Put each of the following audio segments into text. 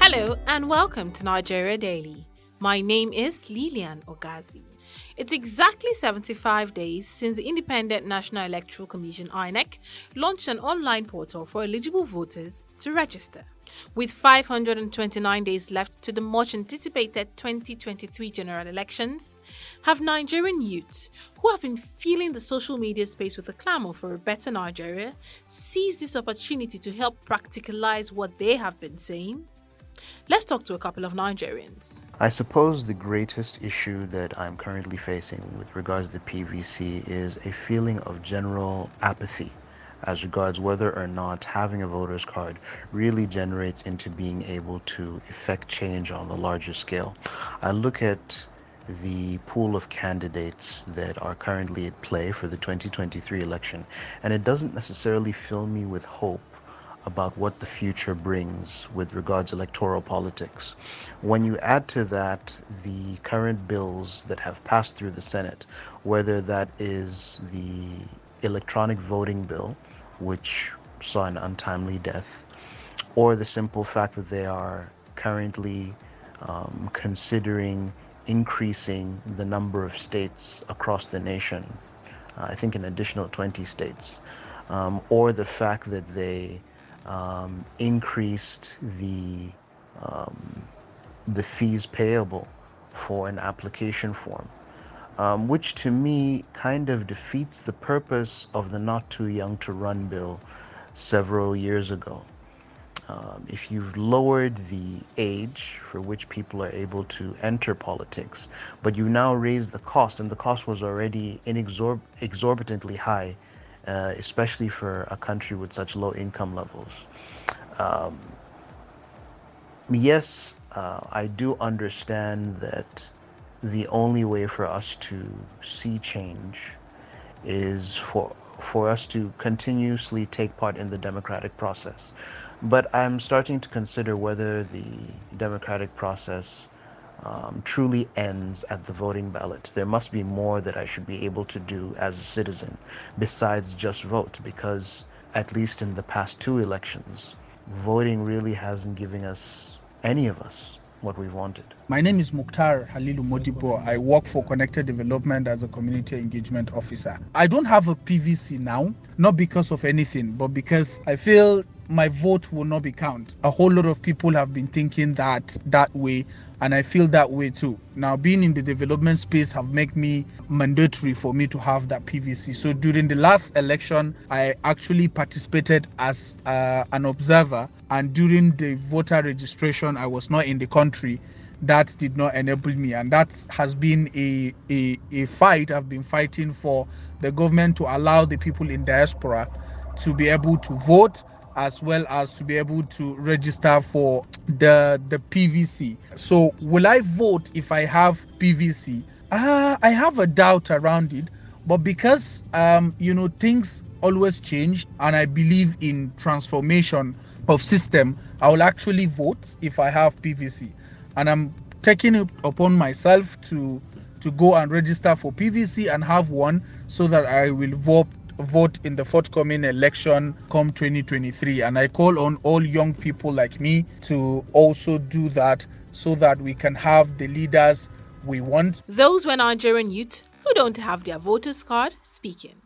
Hello and welcome to Nigeria Daily. My name is Lilian Ogazi. It's exactly 75 days since the Independent National Electoral Commission INEC launched an online portal for eligible voters to register. With 529 days left to the much anticipated 2023 general elections, have Nigerian youths who have been filling the social media space with a clamor for a better Nigeria seized this opportunity to help practicalize what they have been saying? Let's talk to a couple of Nigerians. I suppose the greatest issue that I'm currently facing with regards to the PVC is a feeling of general apathy as regards whether or not having a voter's card really generates into being able to effect change on a larger scale. I look at the pool of candidates that are currently at play for the 2023 election, and it doesn't necessarily fill me with hope about what the future brings with regards to electoral politics. When you add to that the current bills that have passed through the Senate, whether that is the electronic voting bill, which saw an untimely death, or the simple fact that they are currently um, considering increasing the number of states across the nation, uh, I think an additional 20 states, um, or the fact that they um, increased the um, the fees payable for an application form, um, which to me kind of defeats the purpose of the Not Too Young to Run bill several years ago. Um, if you've lowered the age for which people are able to enter politics, but you now raise the cost, and the cost was already inexorb- exorbitantly high uh, especially for a country with such low income levels. Um, yes, uh, I do understand that the only way for us to see change is for for us to continuously take part in the democratic process. But I'm starting to consider whether the democratic process um, truly ends at the voting ballot. There must be more that I should be able to do as a citizen besides just vote, because at least in the past two elections, voting really hasn't given us, any of us, what we wanted. My name is Mukhtar Halilu Modibo. I work for Connected Development as a community engagement officer. I don't have a PVC now, not because of anything, but because I feel my vote will not be count. A whole lot of people have been thinking that that way and I feel that way too. Now being in the development space have made me mandatory for me to have that PVC. So during the last election, I actually participated as uh, an observer and during the voter registration I was not in the country that did not enable me and that has been a, a, a fight i've been fighting for the government to allow the people in diaspora to be able to vote as well as to be able to register for the the PVC. So will I vote if I have PVC? Uh, I have a doubt around it, but because um, you know things always change, and I believe in transformation of system, I will actually vote if I have PVC, and I'm taking it upon myself to to go and register for PVC and have one so that I will vote vote in the forthcoming election come 2023 and i call on all young people like me to also do that so that we can have the leaders we want. Those were nigerian youth who don't have their voters card speaking.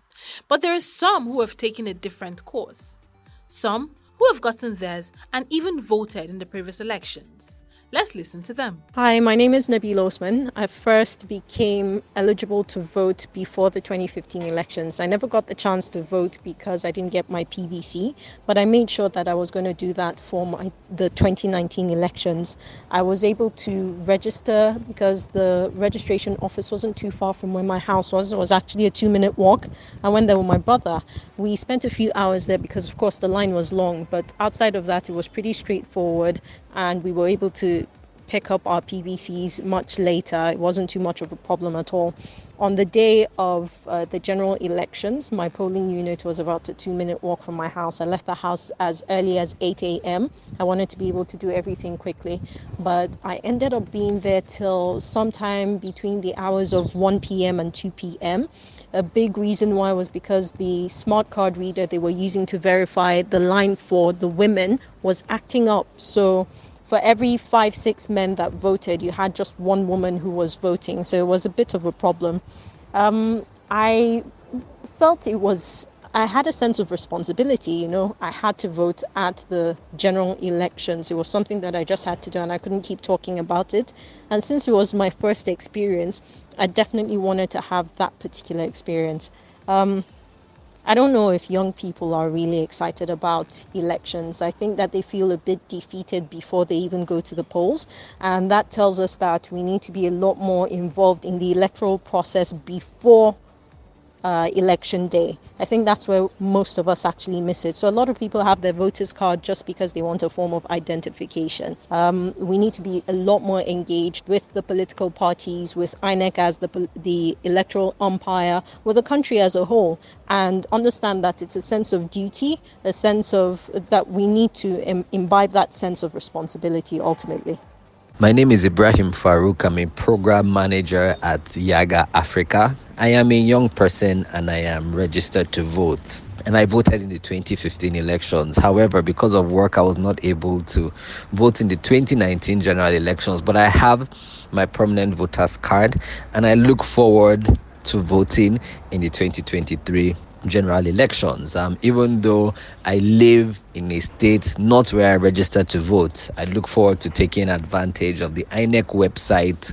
But there are some who have taken a different course. Some who have gotten theirs and even voted in the previous elections Let's listen to them. Hi, my name is Nabil Osman. I first became eligible to vote before the 2015 elections. I never got the chance to vote because I didn't get my PVC, but I made sure that I was going to do that for my, the 2019 elections. I was able to register because the registration office wasn't too far from where my house was. It was actually a two minute walk. I went there with my brother. We spent a few hours there because, of course, the line was long, but outside of that, it was pretty straightforward and we were able to pick up our PVCs much later. It wasn't too much of a problem at all. On the day of uh, the general elections, my polling unit was about a two minute walk from my house. I left the house as early as 8 a.m. I wanted to be able to do everything quickly, but I ended up being there till sometime between the hours of 1 p.m. and 2 p.m. A big reason why was because the smart card reader they were using to verify the line for the women was acting up. So for every five, six men that voted, you had just one woman who was voting. So it was a bit of a problem. Um, I felt it was, I had a sense of responsibility, you know. I had to vote at the general elections. It was something that I just had to do, and I couldn't keep talking about it. And since it was my first experience, I definitely wanted to have that particular experience. Um, I don't know if young people are really excited about elections. I think that they feel a bit defeated before they even go to the polls. And that tells us that we need to be a lot more involved in the electoral process before uh, election day. I think that's where most of us actually miss it. So a lot of people have their voters card just because they want a form of identification. Um, we need to be a lot more engaged with the political parties, with INEC as the the electoral umpire, with the country as a whole, and understand that it's a sense of duty, a sense of that we need to Im- imbibe that sense of responsibility ultimately. My name is Ibrahim Farouk. I'm a program manager at Yiaga Africa. I am a young person and I am registered to vote. And I voted in the 2015 elections. However, because of work, I was not able to vote in the 2019 general elections. But I have my permanent voter's card and I look forward to voting in the 2023 general elections. Um, even though I live in a state not where I registered to vote, I look forward to taking advantage of the INEC website,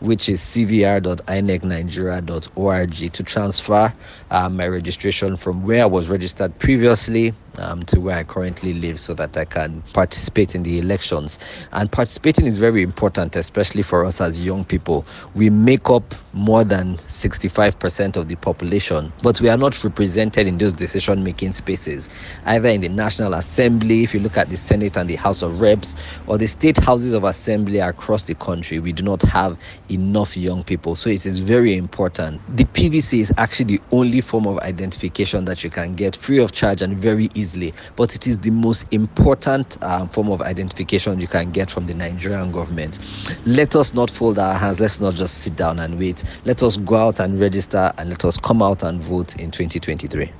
which is cvr.inecnigeria.org, to transfer uh, my registration from where I was registered previously um, to where I currently live so that I can participate in the elections. And participating is very important, especially for us as young people. We make up more than 65% of the population, but we are not represented in those decision making spaces, either in the National Assembly, if you look at the Senate and the House of Reps, or the state houses of assembly across the country. We do not have enough young people. So it is very important. The PVC is actually the only form of identification that you can get free of charge and very easy easily, but it is the most important um, form of identification you can get from the Nigerian government. Let us not fold our hands. Let's not just sit down and wait. Let us go out and register and let us come out and vote in 2023.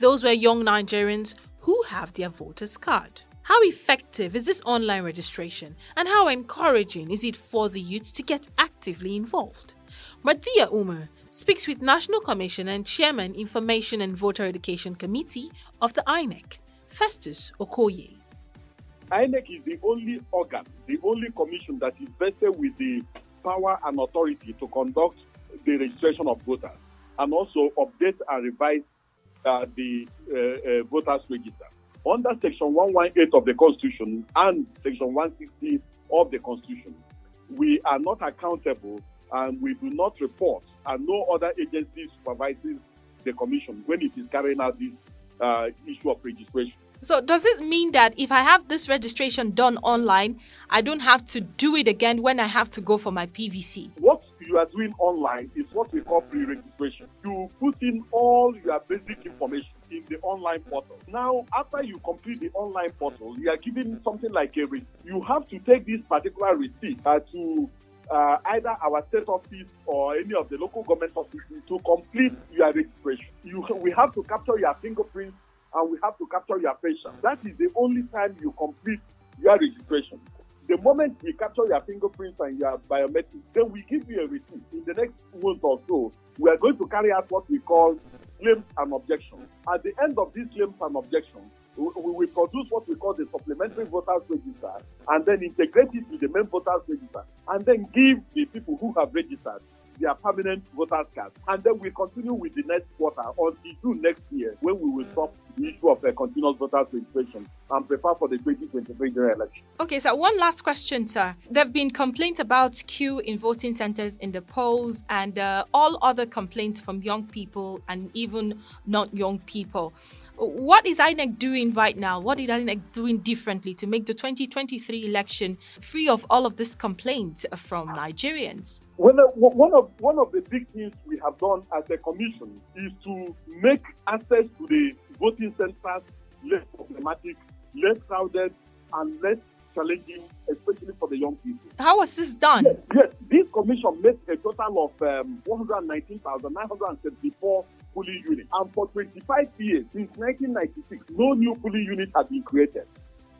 Those were young Nigerians who have their voters card. How effective is this online registration and how encouraging is it for the youth to get actively involved? Marthia Umar speaks with National Commission and Chairman Information and Voter Education Committee of the INEC, Festus Okoye. INEC is the only organ, the only commission that is vested with the power and authority to conduct the registration of voters and also update and revise uh, the uh, uh, voters register. Under Section 118 of the Constitution and Section 160 of the Constitution, we are not accountable and we do not report, and no other agency supervises the commission when it is carrying out this uh, issue of registration. So, does it mean that if I have this registration done online, I don't have to do it again when I have to go for my PVC? What you are doing online is what we call pre registration. You put in all your basic information in the online portal. Now, after you complete the online portal, you are given something like a receipt. You have to take this particular receipt uh, to uh, either our state office or any of the local government offices to complete your registration. You, we have to capture your fingerprints and we have to capture your facial. That is the only time you complete your registration. The moment we capture your fingerprints and your biometrics, then we give you a receipt. In the next month or so, we are going to carry out what we call claims and objections. At the end of these claims and objections, we will produce what we call the supplementary voters register and then integrate it with the main voters register and then give the people who have registered their permanent voters card. And then we continue with the next quarter until June next year when we will stop the issue of a continuous voters registration and prepare for the 2023 general election. Okay, so one last question, sir. There have been complaints about queue in voting centers in the polls and uh, all other complaints from young people and even not young people. What is INEC doing right now? What is INEC doing differently to make the 2023 election free of all of these complaints from Nigerians? Well, uh, one of one of the big things we have done as a commission is to make access to the voting centers less problematic, less crowded, and less challenging, especially for the young people. How was this done? Yes, yes. this commission made a total of um, 119,974 polling units. And for 25 years, since 1996, no new polling unit has been created.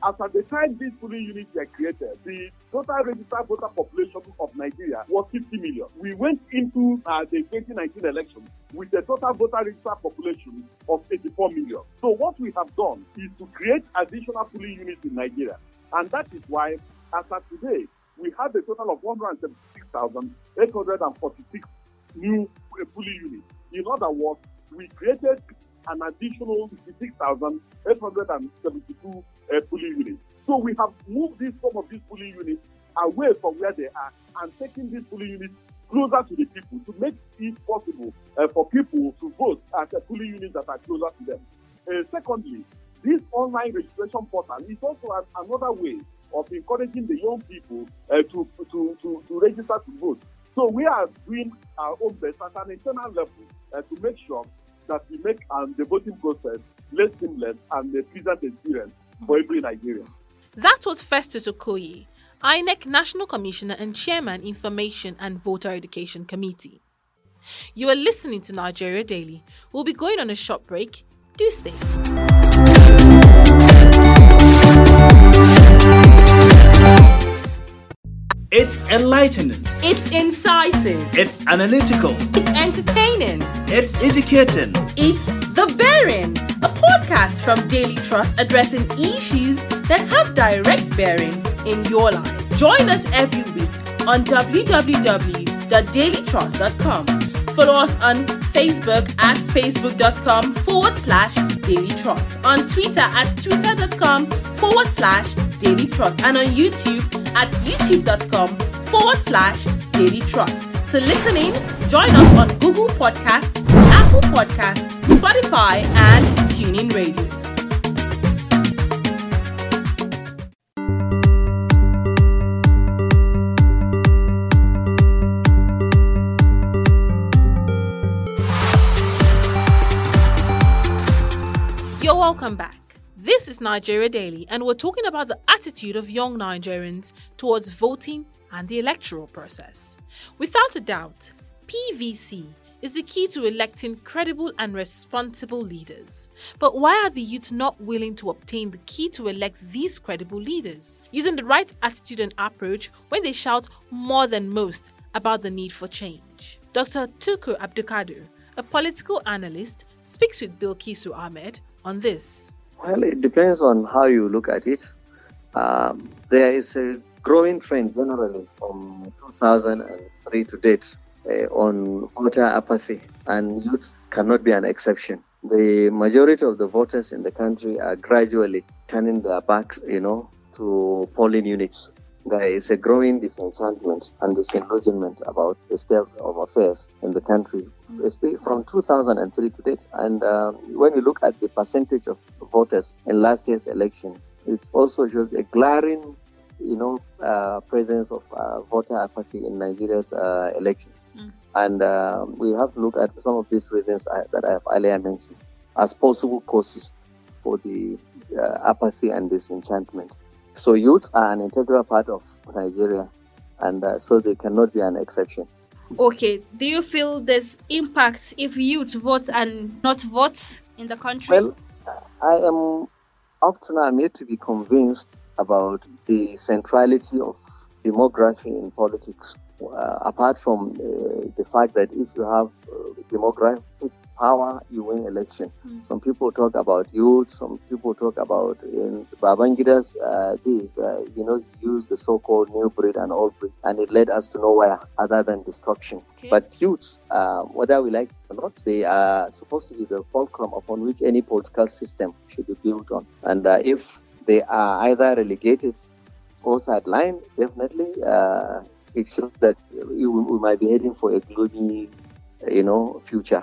As at the time these polling units were created, the total registered voter population of Nigeria was 50 million. We went into uh, the 2019 election with a total voter registered population of 84 million. So what we have done is to create additional polling units in Nigeria. And that is why, as of today, we have a total of 176,846 new polling units. In other words, we created an additional 56,872 uh, units. So we have moved these, some of these polling units away from where they are and taking these polling units closer to the people to make it possible uh, for people to vote at the polling units that are closer to them. Uh, secondly, this online registration portal is also another way of encouraging the young people uh, to, to, to, to register to vote. So we are doing our own best at an internal level uh, to make sure that we make um, the voting process less seamless and a pleasant experience for every Nigerian. That was Festus Okoye, INEC National Commissioner and Chairman Information and Voter Education Committee. You are listening to Nigeria Daily. We'll be going on a short break. Do stay. It's enlightening. It's incisive. It's analytical. It's entertaining. It's educating. It's The Bearing, a podcast from Daily Trust addressing issues that have direct bearing in your life. Join us every week on www.dailytrust.com. Follow us on Facebook at facebook.com forward slash Daily Trust, on Twitter at twitter.com forward slash Daily Trust, and on YouTube at youtube.com forward slash Daily Trust. To listen in, join us on Google Podcast, Apple Podcast, Spotify, and TuneIn Radio. Welcome back. This is Nigeria Daily, and we're talking about the attitude of young Nigerians towards voting and the electoral process. Without a doubt, PVC is the key to electing credible and responsible leaders. But why are the youth not willing to obtain the key to elect these credible leaders? Using the right attitude and approach when they shout more than most about the need for change. Dr. Tukur Abdulkadir, a political analyst, speaks with Bilkisu Ahmed on this. Well, it depends on how you look at it. Um, there is a growing trend generally from 2003 to date uh, on voter apathy, and youth cannot be an exception. The majority of the voters in the country are gradually turning their backs, you know, to polling units. There is a growing disenchantment and disillusionment about the state of affairs in the country, especially from 2003 to date. And um, when you look at the percentage of voters in last year's election, it also shows a glaring, you know, uh, presence of uh, voter apathy in Nigeria's uh, election. Mm. And um, we have to look at some of these reasons I, that I have earlier mentioned as possible causes for the uh, apathy and disenchantment. So youth are an integral part of Nigeria, and uh, so they cannot be an exception. Okay, do you feel there's impact if youth vote and not vote in the country? Well, I am up to now. I'm yet to be convinced about the centrality of demography in politics. Uh, apart from uh, the fact that if you have uh, demographic power, you win election. Mm. Some people talk about youth. Some people talk about in Babangida's uh, days, uh, you know, use the so-called new breed and old breed, and it led us to nowhere other than destruction. Okay. But youth, uh, whether we like or not, they are supposed to be the fulcrum upon which any political system should be built on. And uh, if they are either relegated or sidelined, definitely uh, it shows that we, might be heading for a gloomy, you know, future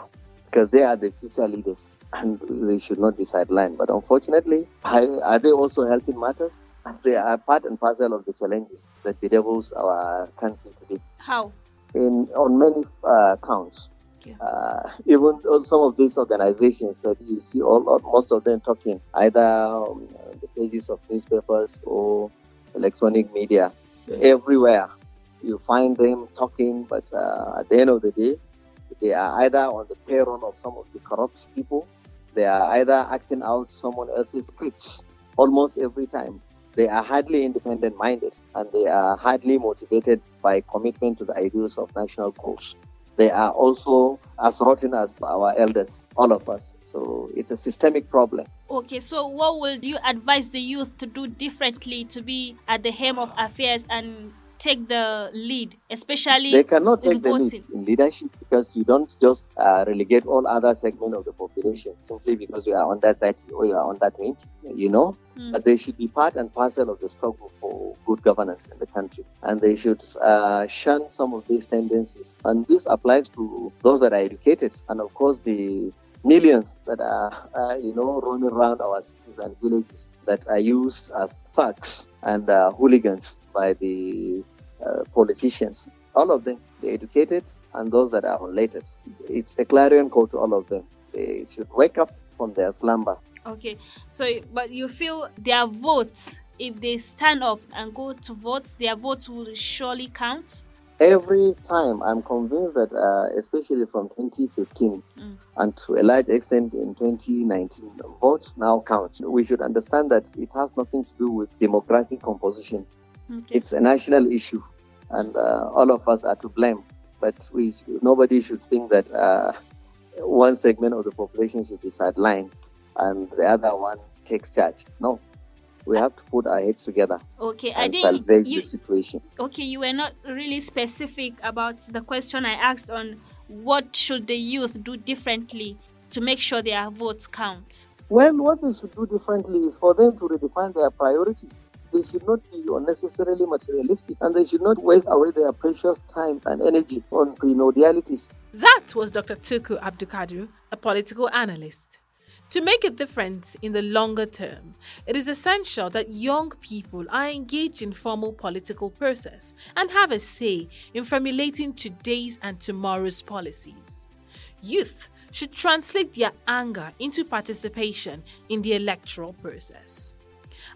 because they are the future leaders. and they should not be sidelined. But unfortunately, are they also helping matters? As they are part and parcel of the challenges that bedevils our country today. How? In on many uh, counts. Uh, even some of these organizations that you see, all most of them talking either on the pages of newspapers or electronic media, everywhere you find them talking, but uh, at the end of the day, they are either on the payroll of some of the corrupt people, they are either acting out someone else's scripts almost every time. They are hardly independent minded and they are hardly motivated by commitment to the ideals of national goals. They are also as rotten as our elders, all of us. So it's a systemic problem. Okay, so what would you advise the youth to do differently to be at the helm of affairs and take the lead, especially they cannot take the lead in leadership because you don't just uh, relegate all other segments of the population simply because you are on that 30 or you are on that 20. You know, mm. but they should be part and parcel of the struggle for good governance in the country, and they should uh, shun some of these tendencies. And this applies to those that are educated, and of course the millions that are, uh, you know, roaming around our cities and villages that are used as thugs and uh, hooligans by the uh, politicians. All of them, the educated and those that are unlettered. It's a clarion call to all of them. They should wake up from their slumber. Okay, so but you feel their votes, if they stand up and go to vote, their votes will surely count? every time i'm convinced that uh, especially from 2015 mm. and to a large extent in 2019 votes now count we should understand that it has nothing to do with demographic composition okay. it's a national issue and uh, all of us are to blame but we nobody should think that uh, one segment of the population should be sidelined and the other one takes charge no we have to put our heads together. Okay, I didn't. You, the situation. Okay, you were not really specific about the question I asked on what should the youth do differently to make sure their votes count. Well, what they should do differently is for them to redefine their priorities. They should not be unnecessarily materialistic and they should not waste away their precious time and energy on primordialities. That was Dr. Tukur Abdulkadir, a political analyst. To make a difference in the longer term, it is essential that young people are engaged in formal political process and have a say in formulating today's and tomorrow's policies. Youth should translate their anger into participation in the electoral process.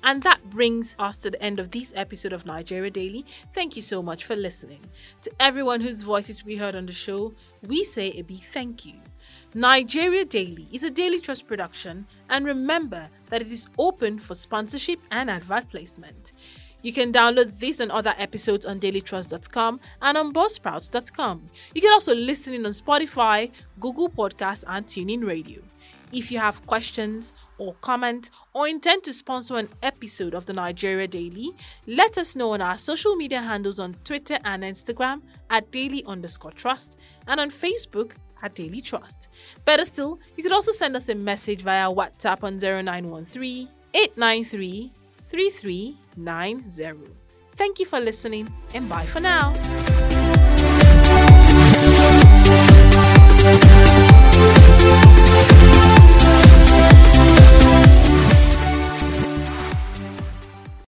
And that brings us to the end of this episode of Nigeria Daily. Thank you so much for listening. To everyone whose voices we heard on the show, we say a big thank you. Nigeria Daily is a Daily Trust production, and remember that it is open for sponsorship and advert placement. You can download this and other episodes on dailytrust.com and on buzzsprouts.com. You can also listen in on Spotify, Google Podcasts, and TuneIn Radio. If you have questions or comment or intend to sponsor an episode of the Nigeria Daily, let us know on our social media handles on Twitter and Instagram at daily underscore trust and on Facebook at Daily Trust. Better still, you could also send us a message via WhatsApp on 0913 893 3390. Thank you for listening and bye for now.